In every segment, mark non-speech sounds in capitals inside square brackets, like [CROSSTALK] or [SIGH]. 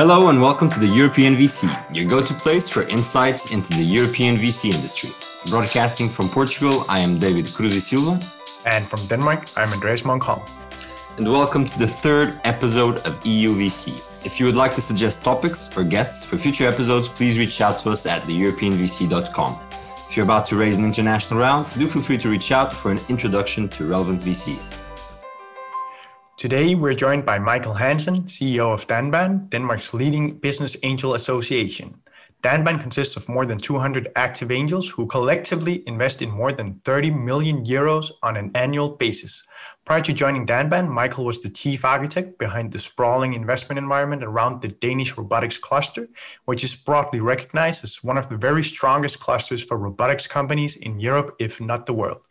Hello and welcome to the European VC, your go to place for insights into the European VC industry. Broadcasting from Portugal, I am David Cruz Silva. And from Denmark, I'm Andreas Munk Holm. And welcome to the third episode of EU VC. If you would like to suggest topics or guests for future episodes, please reach out to us at theeuropeanvc.com. If you're about to raise an international round, do feel free to reach out for an introduction to relevant VCs. Today, we're joined by Michael Hansen, CEO of Danban, Denmark's leading business angel association. Danban consists of more than 200 active angels who collectively invest in more than 30 million euros on an annual basis. Prior to joining Danban, Michael was the chief architect behind the sprawling investment environment around the Danish robotics cluster, which is broadly recognized as one of the very strongest clusters for robotics companies in Europe, if not the world.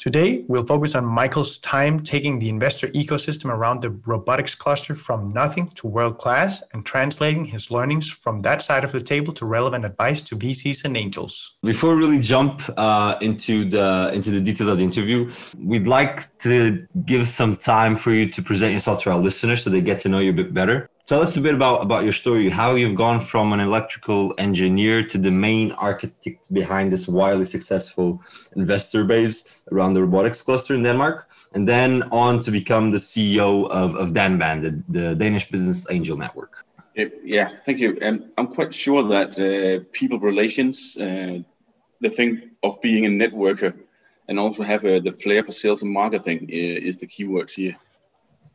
Today, we'll focus on Michael's time taking the investor ecosystem around the robotics cluster from nothing to world class and translating his learnings from that side of the table to relevant advice to VCs and angels. Before we really jump uh, into the into the details of the interview, we'd like to give some time for you to present yourself to our listeners so they get to know you a bit better. Tell us a bit about, about your story, how you've gone from an electrical engineer to the main architect behind this wildly successful investor base around the robotics cluster in Denmark, and then on to become the CEO of, of Danban, the, the Danish Business Angel Network. Yeah, thank you. And I'm quite sure that uh, people relations, uh, the thing of being a networker, and also have uh, the flair for sales and marketing uh, is the keywords here.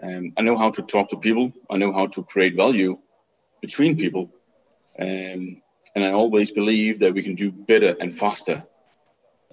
Um, I know how to talk to people. I know how to create value between people. Um, and I always believe that we can do better and faster.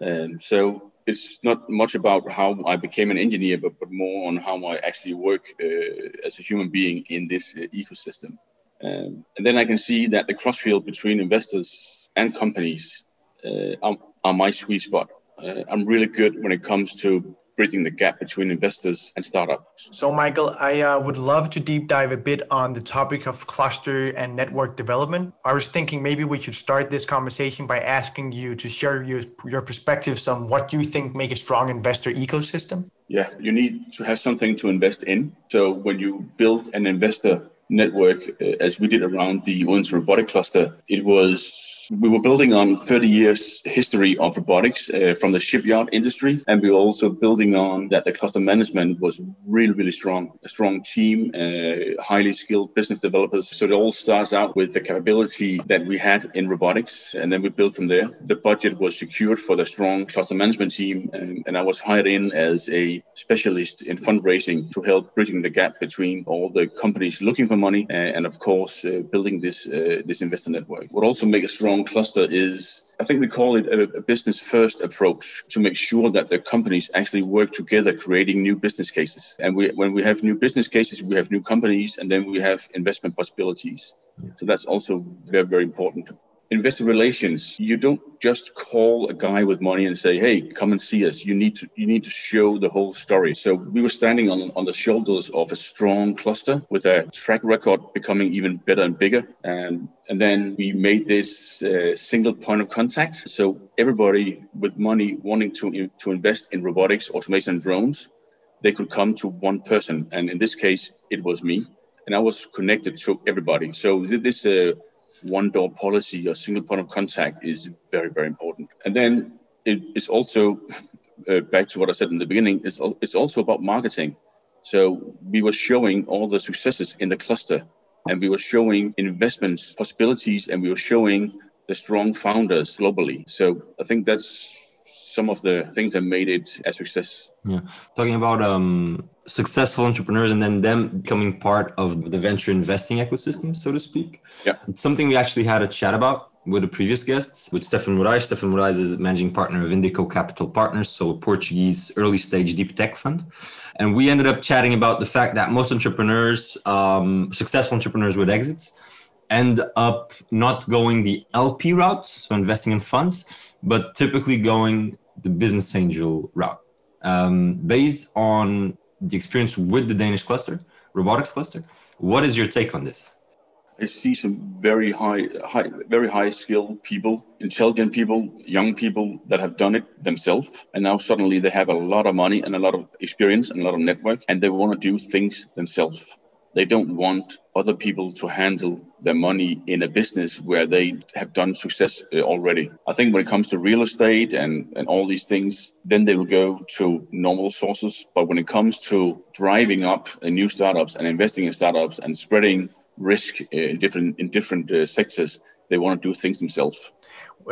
Um, so it's not much about how I became an engineer, but, but more on how I actually work uh, as a human being in this uh, ecosystem. Um, and then I can see that the crossfield between investors and companies uh, are, are, my sweet spot. Uh, I'm really good when it comes to bridging the gap between investors and startups. So, Michael, I uh, would love to deep dive a bit on the topic of cluster and network development. I was thinking maybe we should start this conversation by asking you to share your, your perspectives on what you think make a strong investor ecosystem. Yeah, you need to have something to invest in. So, when you build an investor network, uh, as we did around the Odense robotic cluster, it was we were building on 30 years history of robotics uh, from the shipyard industry, and we were also building on that the cluster management was really, really strong, a strong team, uh, highly skilled business developers. So it all starts out with the capability that we had in robotics, and then we built from there. The budget was secured for the strong cluster management team, and, and I was hired in as a specialist in fundraising to help bridging the gap between all the companies looking for money and, and of course, uh, building this uh, this investor network. What also make a strong cluster is I think we call it a, a, business first approach to make sure that the companies actually work together, creating new business cases. And we, when we have new business cases, we have new companies, and then we have investment possibilities. So that's also very, very important investor relations you don't just call a guy with money and say hey come and see us. You need to you need to show the whole story. So we were standing on on the shoulders of a strong cluster with a track record becoming even better and bigger. And and then we made this uh, single point of contact. So everybody with money wanting to to invest in robotics automation and drones they could come to one person. And in this case it was me. And i was connected to everybody. So this uh, one door policy or single point of contact is very, very important. And then it's also [LAUGHS] uh, back to what I said in the beginning. It's it's also about marketing. So we were showing all the successes in the cluster, and we were showing investments possibilities, and we were showing the strong founders globally. So I think that's some of the things that made it a success. Yeah, talking about um, successful entrepreneurs and then them becoming part of the venture investing ecosystem, so to speak. Yeah, it's something we actually had a chat about with the previous guests, with Stephan Morais. Stephan Morais is managing partner of Indico Capital Partners, so a Portuguese early stage deep tech fund. And we ended up chatting about the fact that most entrepreneurs, um, successful entrepreneurs with exits, end up not going the LP route, so investing in funds, but typically going the business angel route. Um, based on the experience with the Danish cluster, robotics cluster, what is your take on this? I see some very high, high, very high skilled people, intelligent people, young people that have done it themselves, and now suddenly they have a lot of money and a lot of experience and a lot of network, and they want to do things themselves. They don't want other people to handle their money in a business where they have done success uh, already. I think when it comes to real estate and, and all these things, then they will go to normal sources. But when it comes to driving up new startups and investing in startups and spreading risk uh, in different in different uh, sectors, they want to do things themselves.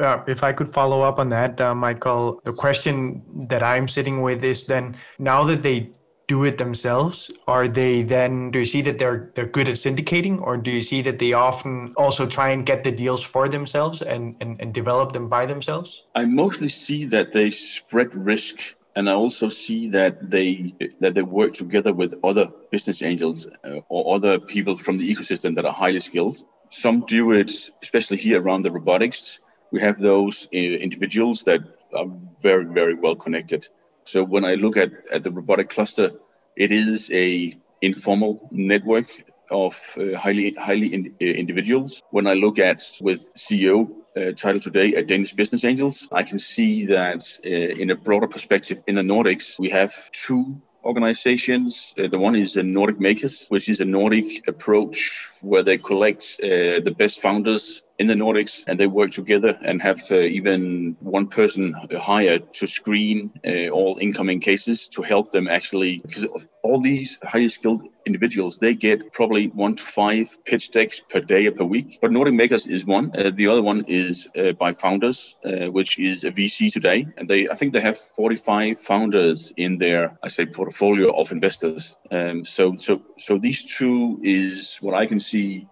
Uh, if I could follow up on that, uh, Michael, the question that I'm sitting with is then now that they do it themselves are they then do you see that they're they're good at syndicating or do you see that they often also try and get the deals for themselves and and, and develop them by themselves i mostly see that they spread risk and I also see that they that they work together with other business angels uh, or other people from the ecosystem that are highly skilled. Some do it, especially here around the robotics. We have those uh, individuals that are very very well connected. So when I look at, at the robotic cluster, it is a informal network of uh, highly highly in, uh, individuals. When I look at with CEO uh, title today at Danish Business Angels, I can see that uh, in a broader perspective in the Nordics, we have two organizations. Uh, the one is the Nordic Makers, which is a Nordic approach where they collect uh, the best founders in the Nordics and they work together and have uh, even one person hired to screen uh, all incoming cases to help them actually because all these highly skilled individuals they get probably one to five pitch decks per day or per week. But nordic makers is one. Uh, the other one is uh, byFounders uh, which is a vc today. And they i think they have 45 founders in their i say portfolio of investors. Um, so so so these two is what i can see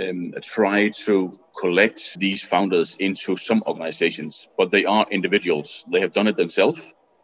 um, try to collect these founders into some organizations, but they are individuals. They have done it themselves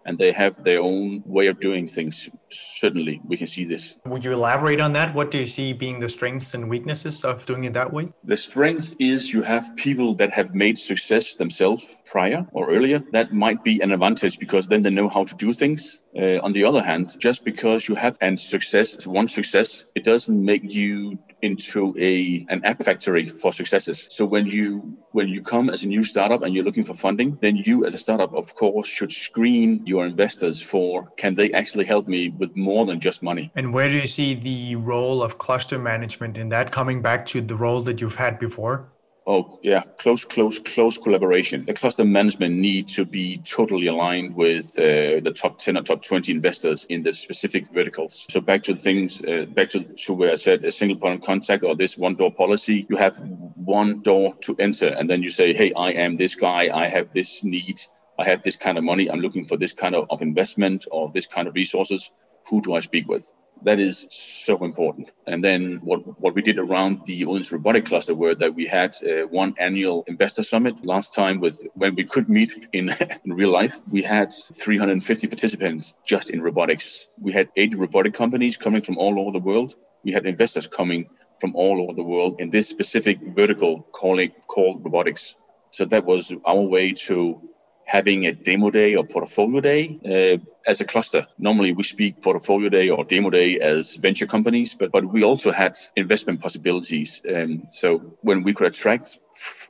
and they have their own way of doing things. Certainly, we can see this. Would you elaborate on that? What do you see being the strengths and weaknesses of doing it that way? The strength is you have people that have made success themselves prior or earlier. That might be an advantage because then they know how to do things. Uh, on the other hand, just because you have and success, one success, it doesn't make you into a an app factory for successes. So when you when you come as a new startup and you're looking for funding, then you as a startup, of course, should screen your investors for can they actually help me with more than just money. And where do you see the role of cluster management in that coming back to the role that you've had before? Oh, yeah, close, close, close collaboration. The cluster management need to be totally aligned with uh, the top 10 or top 20 investors in the specific verticals. So back to things, uh, back to, to where I said a single point of contact or this one door policy, you have one door to enter and then you say, hey, I am this guy, I have this need, I have this kind of money, I'm looking for this kind of, of investment or this kind of resources. Who do I speak with? That is so important. And then what, what we did around the Odense Robotic Cluster were that we had uh, one annual investor summit last time with when we could meet in, [LAUGHS] in real life. We had 350 participants just in robotics. We had eight robotic companies coming from all over the world. We had investors coming from all over the world in this specific vertical calling, called robotics. So that was our way to having a demo day or portfolio day uh, as a cluster. Normally, we speak portfolio day or demo day as venture companies, but but we also had investment possibilities. Um, so when we could attract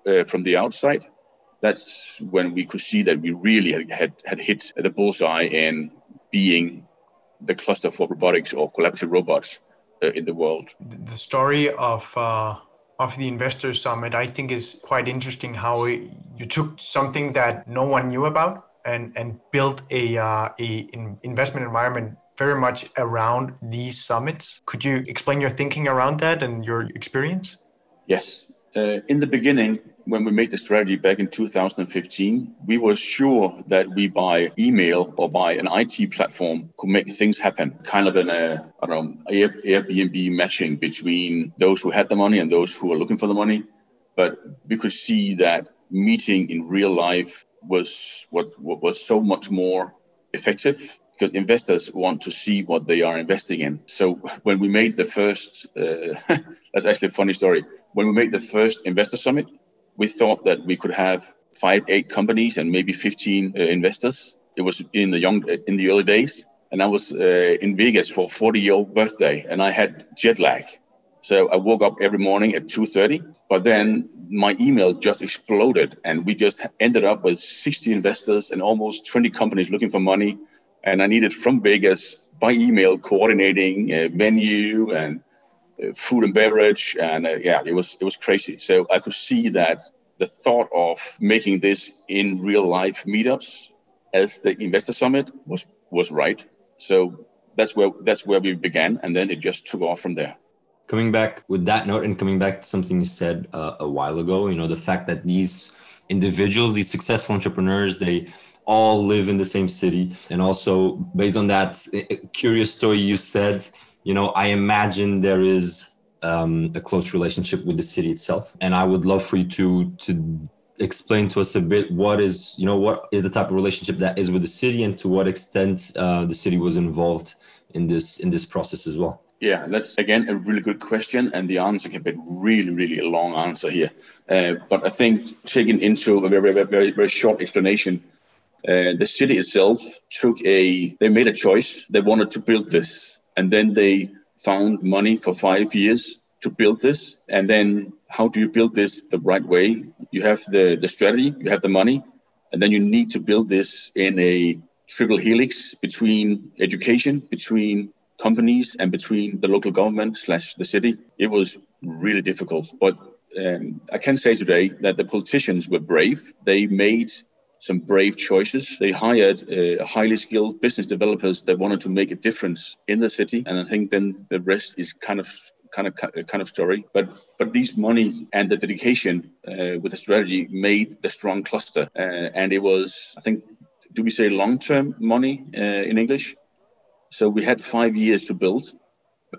uh, from the outside, that's when we could see that we really had, had, had hit the bullseye in being the cluster for robotics or collaborative robots uh, in the world. The story of uh, of the investor summit, I think is quite interesting how you took something that no one knew about and and built a uh, a in investment environment very much around these summits. Could you explain your thinking around that and your experience? Yes. Uh, in the beginning, when we made the strategy back in 2015, we were sure that we by email or by an IT platform could make things happen, kind of an uh, I don't know Airbnb matching between those who had the money and those who were looking for the money. But we could see that meeting in real life was what, what was so much more effective because investors want to see what they are investing in. So when we made the first, uh, [LAUGHS] that's actually a funny story. When we made the first investor summit, we thought that we could have five, eight companies and maybe 15 uh, investors. It was in the young, in the early days, and I was uh, in Vegas for 40 year old birthday, and I had jet lag. So I woke up every morning at 2:30, but then my email just exploded, and we just ended up with 60 investors and almost 20 companies looking for money. And I needed from Vegas by email coordinating a venue and uh, food and beverage, and uh, yeah, it was it was crazy. So I could see that the thought of making this in real life meetups as the investor summit was was right. So that's where that's where we began, and then it just took off from there. Coming back with that note, and coming back to something you said uh, a while ago, you know, the fact that these individuals, these successful entrepreneurs, they all live in the same city, and also based on that curious story you said, you know, I imagine there is um, a close relationship with the city itself, and I would love for you to to explain to us a bit what is you know what is the type of relationship that is with the city and to what extent uh, the city was involved in this in this process as well. Yeah that's again a really good question and the answer can be really really a long answer here. Uh, but i think taking into a very very very, very short explanation uh, the city itself took a they made a choice. They wanted to build this and then they found money for five years to build this. And then how do you build this the right way? You have the, the strategy you have the money and then you need to build this in a triple helix between education between companies and between the local government slash the city. It was really difficult. But um, i can say today that the politicians were brave. They made some brave choices. They hired uh, highly skilled business developers that wanted to make a difference in the city, and I think then the rest is kind of kind of kind of story. But but these money and the dedication uh, with the strategy made the strong cluster, uh, and it was I think do we say long term money uh, in English? So we had five years to build,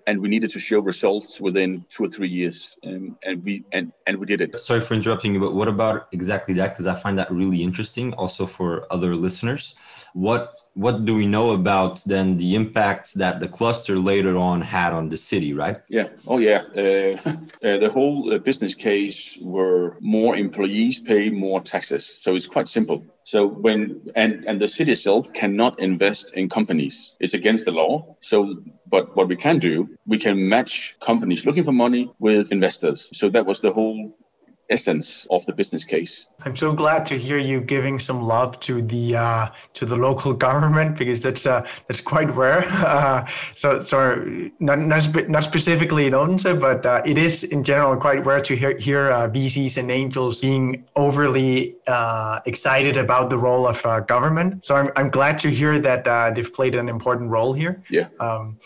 and we needed to show results within two or three years, um, and we and and we did it. Sorry for interrupting you, but what about exactly that? Because I find that really interesting, also for other listeners. What what do we know about then the impact that the cluster later on had on the city, right? Yeah. Oh, yeah. Uh, [LAUGHS] uh, the whole uh, business case were more employees pay more taxes. So it's quite simple. So when and and the city itself cannot invest in companies. It's against the law. So but what we can do, we can match companies looking for money with investors. So that was the whole essence of the business case. I'm so glad to hear you giving some love to the uh, to the local [LAUGHS] government because that's uh, that's quite rare. Uh, [LAUGHS] so so not not, spe- not specifically in Odense, but uh, it is in general quite rare to hear hear uh, VCs and angels being overly uh, excited about the role of government. So I'm I'm glad to hear that they've played an important role here. Yeah. Um,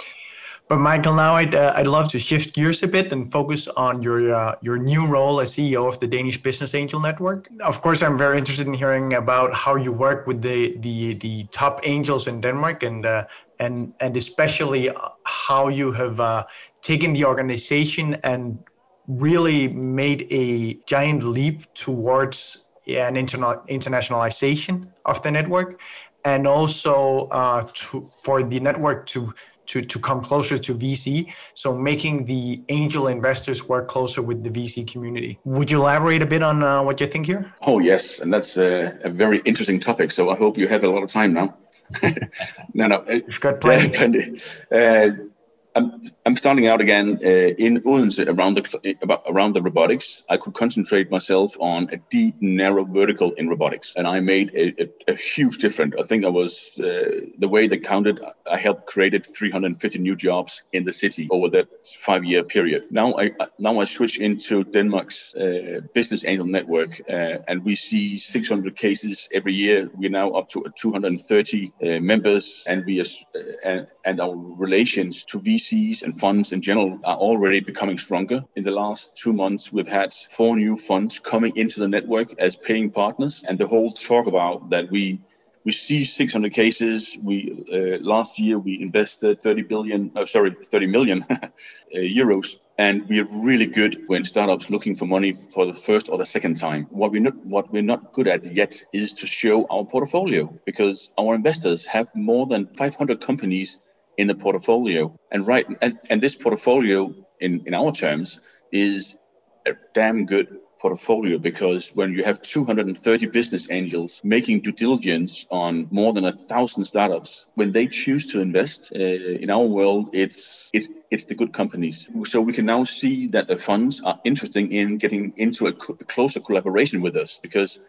but Michael, now I'd, uh, I'd love to shift gears a bit and focus on your uh, your new role as CEO of the Danish Business Angel Network. Of course, I'm very interested in hearing about how you work with the the, the top angels in Denmark and uh, and and especially uh, how you have uh, taken the organization and really made a giant leap towards an interna- internationalization of the network, and also uh, to, for the network to to, to come closer to VC. So making the angel investors work closer with the VC community. Would you elaborate a bit on uh, what you think here? Oh, yes. And that's a, a, very interesting topic. So I hope you have a lot of time now. [LAUGHS] no, no. You've got plenty. plenty. [LAUGHS] Uh, I'm, I'm starting out again uh, in Odense around the about around the robotics. I could concentrate myself on a deep, narrow vertical in robotics, and I made a, a, a huge difference. I think I was uh, the way they counted. I helped created 350 new jobs in the city over that five-year period. Now I now I switch into Denmark's uh, business angel network, uh, and we see 600 cases every year. We're now up to 230 uh, members, and we uh, and, and our relations to VC VCs and funds in general are already becoming stronger. In the last two months, we've had four new funds coming into the network as paying partners, and the whole talk about that we we see 600 cases. We uh, last year we invested 30 billion, oh, sorry, 30 million [LAUGHS] uh, euros, and we are really good when startups looking for money for the first or the second time. What we're not what we're not good at yet is to show our portfolio because our investors have more than 500 companies in the portfolio. And right, and, and this portfolio, in, in our terms, is a damn good portfolio because when you have 230 business angels making due diligence on more than a thousand startups, when they choose to invest uh, in our world, it's it's it's the good companies. So we can now see that the funds are interested in getting into a, co- a closer collaboration with us because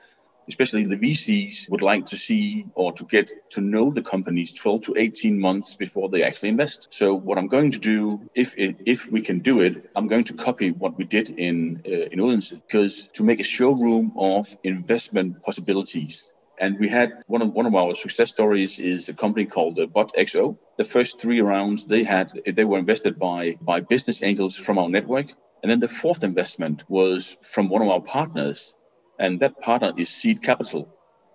especially the VCs, would like to see or to get to know the companies 12 to 18 months before they actually invest. So what I'm going to do, if if we can do it, I'm going to copy what we did in uh, in Odense, because to make a showroom of investment possibilities. And we had one of one of our success stories is a company called uh, BotXO. The first three rounds they had they were invested by by business angels from our network, and then the fourth investment was from one of our partners and that partner is Seed Capital.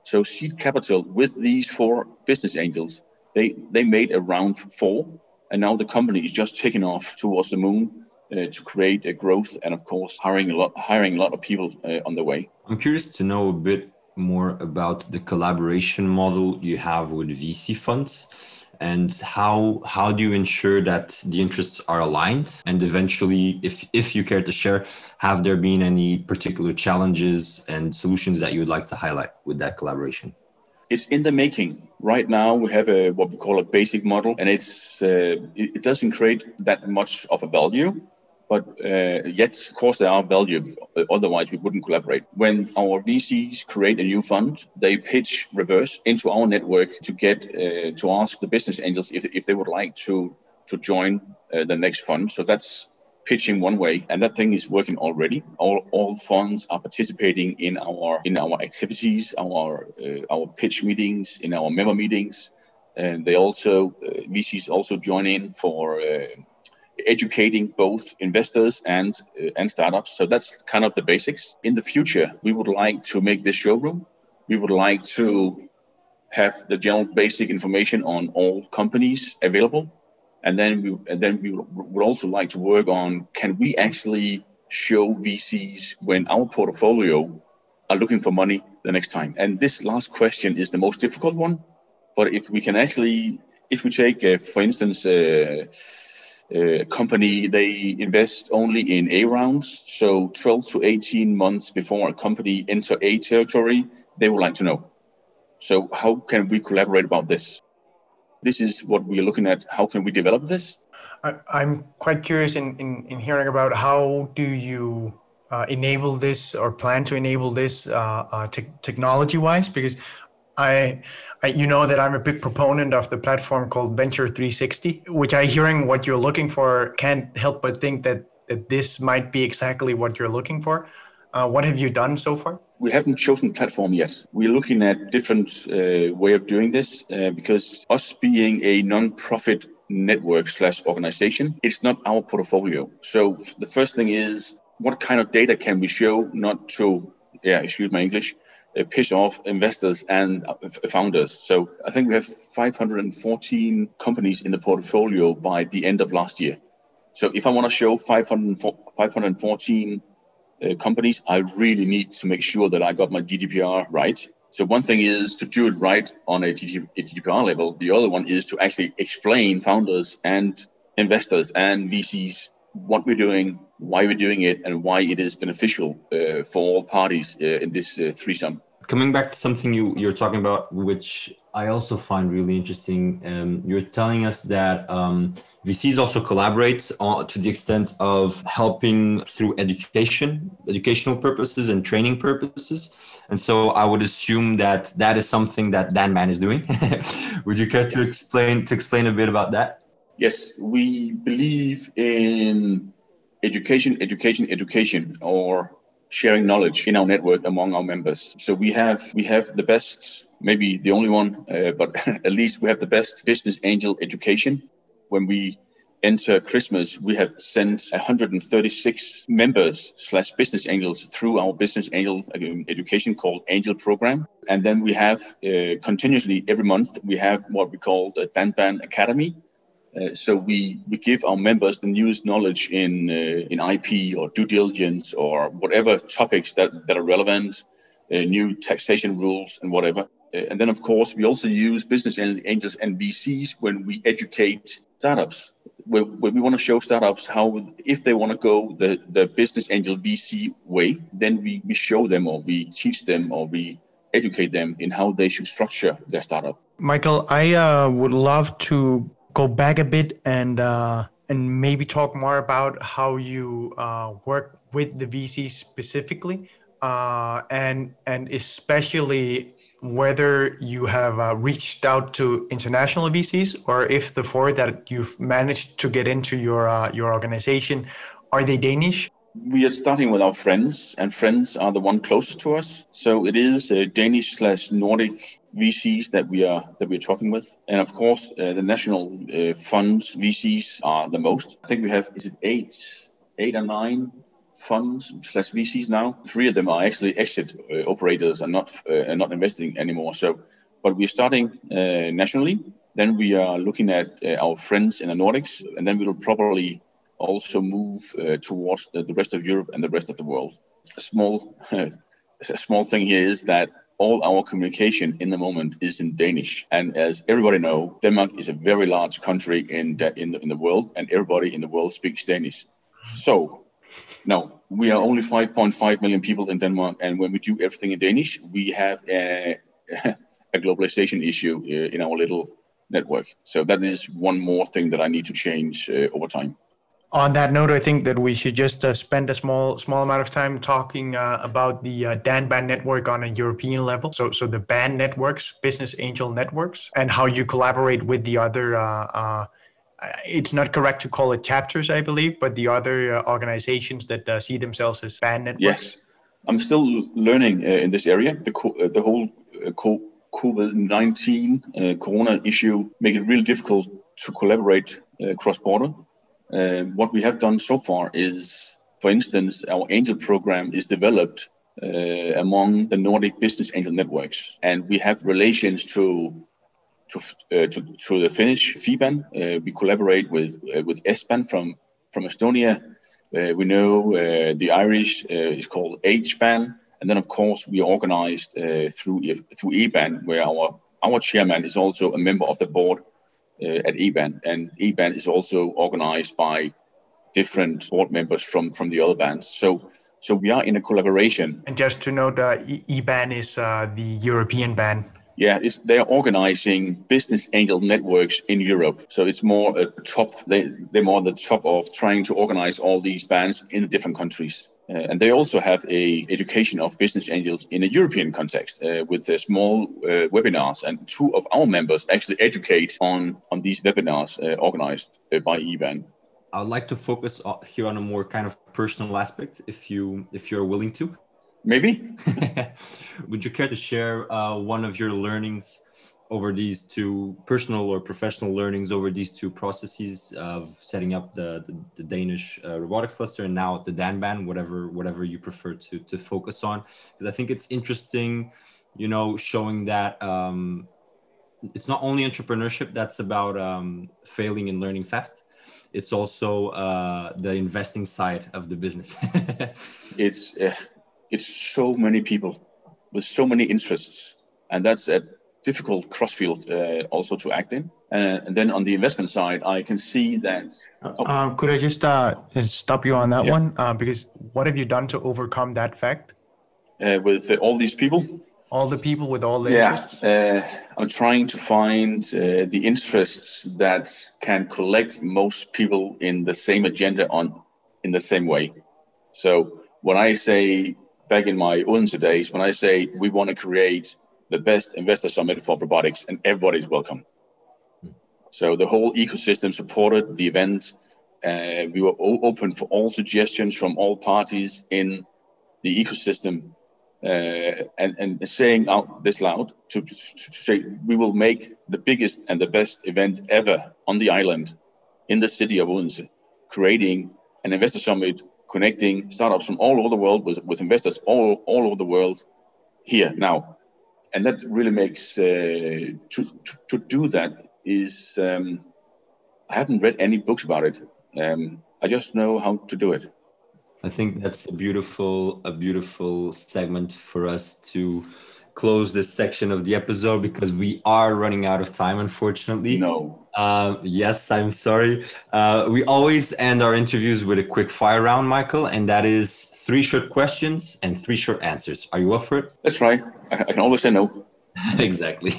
So Seed Capital, with these four business angels, they they made a round four, and now the company is just taking off towards the moon uh, to create a growth, and of course hiring a lot hiring a lot of people uh, on the way. I'm curious to know a bit more about the collaboration model you have with VC funds and how how do you ensure that the interests are aligned? And eventually if if you care to share have there been any particular challenges and solutions that you would like to highlight with that collaboration? It's in the making. Right now we have a what we call a basic model and it's uh, it, it doesn't create that much of a value but uh, yet, of course, there are value. Otherwise, we wouldn't collaborate. When our VCs create a new fund, they pitch reverse into our network to get uh, to ask the business angels if, if they would like to to join uh, the next fund. So that's pitching one way, and that thing is working already. All, all funds are participating in our in our activities, our uh, our pitch meetings, in our member meetings, and they also uh, VCs also join in for uh, educating both investors and uh, and startups. So that's kind of the basics. In the future, we would like to make this showroom. We would like to have the general basic information on all companies available, and then we and then we would also like to work on can we actually show VCs when our portfolio are looking for money the next time. And this last question is the most difficult one. But if we can actually, if we take, uh, for instance. Uh, uh, company they invest only in A rounds. So 12 to 18 months before a company enter A territory, they would like to know. So how can we collaborate about this? This is what we are looking at. How can we develop this? I, am quite curious in, in, in, hearing about how do you uh, enable this or plan to enable this uh, uh, te- technology wise because I, I, you know that I'm a big proponent of the platform called Venture 360, which I hearing what you're looking for can't help but think that that this might be exactly what you're looking for. Uh, what have you done so far? We haven't chosen platform yet. We're looking at different uh, way of doing this uh, because us being a non-profit network slash organization, it's not our portfolio. So the first thing is what kind of data can we show not to, yeah, excuse my English, piss off investors and uh, founders. So I think we have 514 companies in the portfolio by the end of last year. So if I want to show 514 uh, companies, I really need to make sure that I got my GDPR right. So one thing is to do it right on a GDPR level. The other one is to actually explain founders and investors and VCs what we're doing, why we're doing it, and why it is beneficial uh, for all parties uh, in this uh, threesome. Coming back to something you, you're talking about, which I also find really interesting, um, you're telling us that um, VCs also collaborate on, to the extent of helping through education, educational purposes, and training purposes. And so I would assume that that is something that Danban is doing. [LAUGHS] would you care to explain to explain a bit about that? Yes, we believe in education, education, education, or sharing knowledge in our network among our members. So we have we have the best, maybe the only one, uh, but [LAUGHS] at least we have the best business angel education. When we enter Christmas, we have sent 136 members slash business angels through our business angel education called Angel Program. And then we have uh, continuously every month we have what we call the Danban Academy, uh, so we, we give our members the newest knowledge in uh, in IP or due diligence or whatever topics that, that are relevant, uh, new taxation rules and whatever. Uh, and then of course we also use business angels and VCs when we educate startups. When, when we want to show startups how if they want to go the, the business angel VC way, then we, we show them or we teach them or we educate them in how they should structure their startup. Michael, I uh, would love to go back a bit and uh, and maybe talk more about how you uh, work with the VC specifically. uh, and and especially whether you have uh, reached out to international VCs or if the four that you've managed to get into your uh, your organization are they Danish? We are starting with our friends, and friends are the one closest to us. So it is uh, Danish slash Nordic VCs that we are that we're talking with, and of course uh, the national uh, funds VCs are the most. I think we have is it eight, eight or nine funds slash VCs now. Three of them are actually exit uh, operators and not uh, not investing anymore. So, but we're starting uh, nationally. Then we are looking at uh, our friends in the Nordics, and then we will probably also move uh, towards the, rest of Europe and the rest of the world. A small [LAUGHS] a small thing here is that all our communication in the moment is in Danish. And as everybody know, Denmark is a very large country in the, in the, in the world, and everybody in the world speaks Danish. So no, we are only 5.5 million people in Denmark, and when we do everything in Danish, we have a, [LAUGHS] a globalization issue uh, in our little network. So that is one more thing that I need to change uh, over time. On that note, I think that we should just uh, spend a small small amount of time talking uh, about the uh, DanBan network on a European level. So, so the BAN networks, business angel networks, and how you collaborate with the other uh, uh, it's not correct to call it chapters, I believe, but the other uh, organizations that see themselves as BAN networks. Yes, I'm still learning in this area. The co- the whole co- COVID-19 uh, Corona issue make it really difficult to collaborate cross border. What we have done so far is, for instance, our angel program is developed among the Nordic business angel networks, and we have relations to to, uh, to, to the Finnish FIBAN. Uh, we collaborate with uh, with EstBAN from from Estonia. Uh, we know uh, the Irish uh, is called HBAN, and then of course we are organized through through EBAN, where our our chairman is also a member of the board at EBAN, and EBAN is also organized by different board members from from the other bands. So. So we are in a collaboration. And just to note, uh, EBAN is uh, the European ban yeah, they're organizing business angel networks in Europe. So it's more a top, they, they're more at the top of trying to organize all these bands in the different countries. Uh, and they also have a education of business angels in a European context uh, with small uh, webinars. And two of our members actually educate on, on these webinars uh, organized uh, by EBAN. I would like to focus here on a more kind of personal aspect, if you if you're willing to. Maybe. [LAUGHS] Would you care to share uh, one of your learnings over these two personal or professional learnings over these two processes of setting up the, the, the Danish uh, robotics cluster and now the DanBan, whatever whatever you prefer to to focus on? Because I think it's interesting, you know, showing that um, it's not only entrepreneurship that's about um, failing and learning fast it's also uh, the investing side of the business. [LAUGHS] it's uh, it's so many people with so many interests, and that's a difficult crossfield uh, also to act in. Uh, and then on the investment side, I can see that. Oh. Uh, could I just uh, stop you on that yeah. one? Uh, because what have you done to overcome that fact? Uh, with all these people? All the people with all the yeah, interests? I'm trying to find the interests that can collect most people in the same agenda on in the same way. So when I say back in my Odense days when I say we want to create the best investor summit for robotics and everybody's welcome. So the whole ecosystem supported the event. Uh, we were open for all suggestions from all parties in the ecosystem uh, and, and saying out this loud to, to, say we will make the biggest and the best event ever on the island in the city of Odense, creating an investor summit connecting startups from all over the world with, with investors all, all over the world here now. And that really makes, uh, to, to, to, do that is, um, I haven't read any books about it. Um, I just know how to do it. I think that's a beautiful, a beautiful segment for us to close this section of the episode because we are running out of time, unfortunately. No. Uh, yes, I'm sorry. Uh, we always end our interviews with a quick fire round, Michael, and that is three short questions and three short answers. Are you up for it? That's right. I, I can always say no. [LAUGHS] exactly.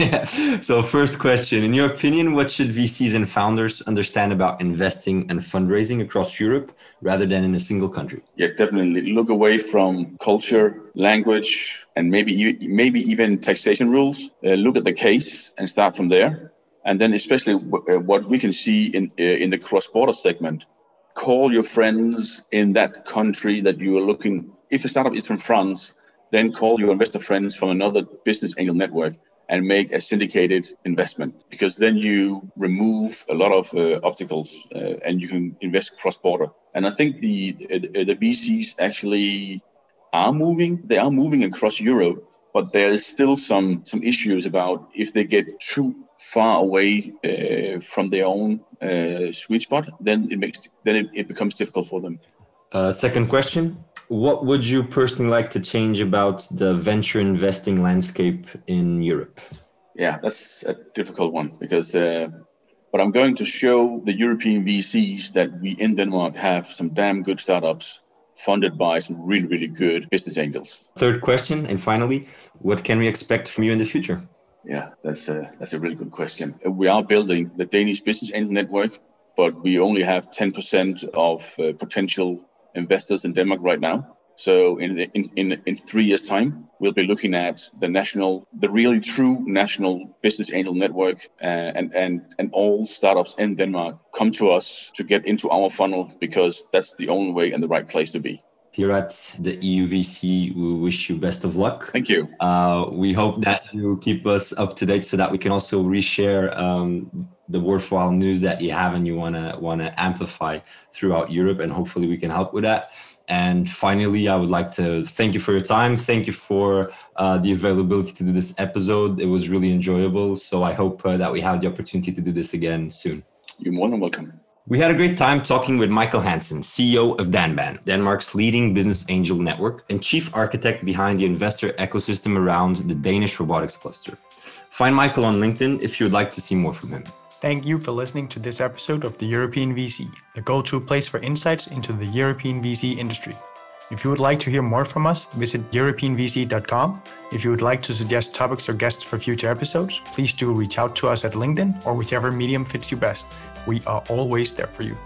so, first question In your opinion, what should VCs and founders understand about investing and fundraising across Europe rather than in a single country? Yeah, definitely. Look away from culture, language, and maybe maybe even taxation rules. Uh, look at the case and start from there. And then, especially w- uh, what we can see in uh, in the cross-border segment, call your friends in that country that you are looking. If a startup is from France, then call your investor friends from another business angel network and make a syndicated investment because then you remove a lot of uh, obstacles uh, and you can invest cross border. And I think the uh, the VCs actually are moving. They are moving across Europe, but there is still some some issues about if they get too far away uh, from their own uh, sweet spot, then it makes then it, it becomes difficult for them. Uh, second question what would you personally like to change about the venture investing landscape in Europe? Yeah, that's a difficult one because uh, but I'm going to show the European VCs that we in Denmark have some damn good startups funded by some really, really good business angels. Third question, and finally, what can we expect from you in the future? Yeah, that's a, that's a really good question. We are building the Danish Business Angel Network, but we only have 10% of uh, potential investors in Denmark right now. So in, the, in, in, in three years' time, we'll be looking at the national, the really true national business angel network, uh, and and and all startups in Denmark come to us to get into our funnel because that's the only way and the right place to be. Here at the EUVC, we wish you best of luck. Thank you. Uh, we hope that you keep us up to date so that we can also reshare um, the worthwhile news that you have and you want to want to amplify throughout Europe, and hopefully we can help with that. And finally, I would like to thank you for your time. Thank you for uh, the availability to do this episode. It was really enjoyable. So I hope uh, that we have the opportunity to do this again soon. You're more than welcome. We had a great time talking with Michael Hansen, CEO of Danban, Denmark's leading business angel network and chief architect behind the investor ecosystem around the Danish robotics cluster. Find Michael on LinkedIn if you would like to see more from him. Thank you for listening to this episode of the European VC, the go to place for insights into the European VC industry. If you would like to hear more from us, visit EuropeanVC.com. If you would like to suggest topics or guests for future episodes, please do reach out to us at LinkedIn or whichever medium fits you best. We are always there for you.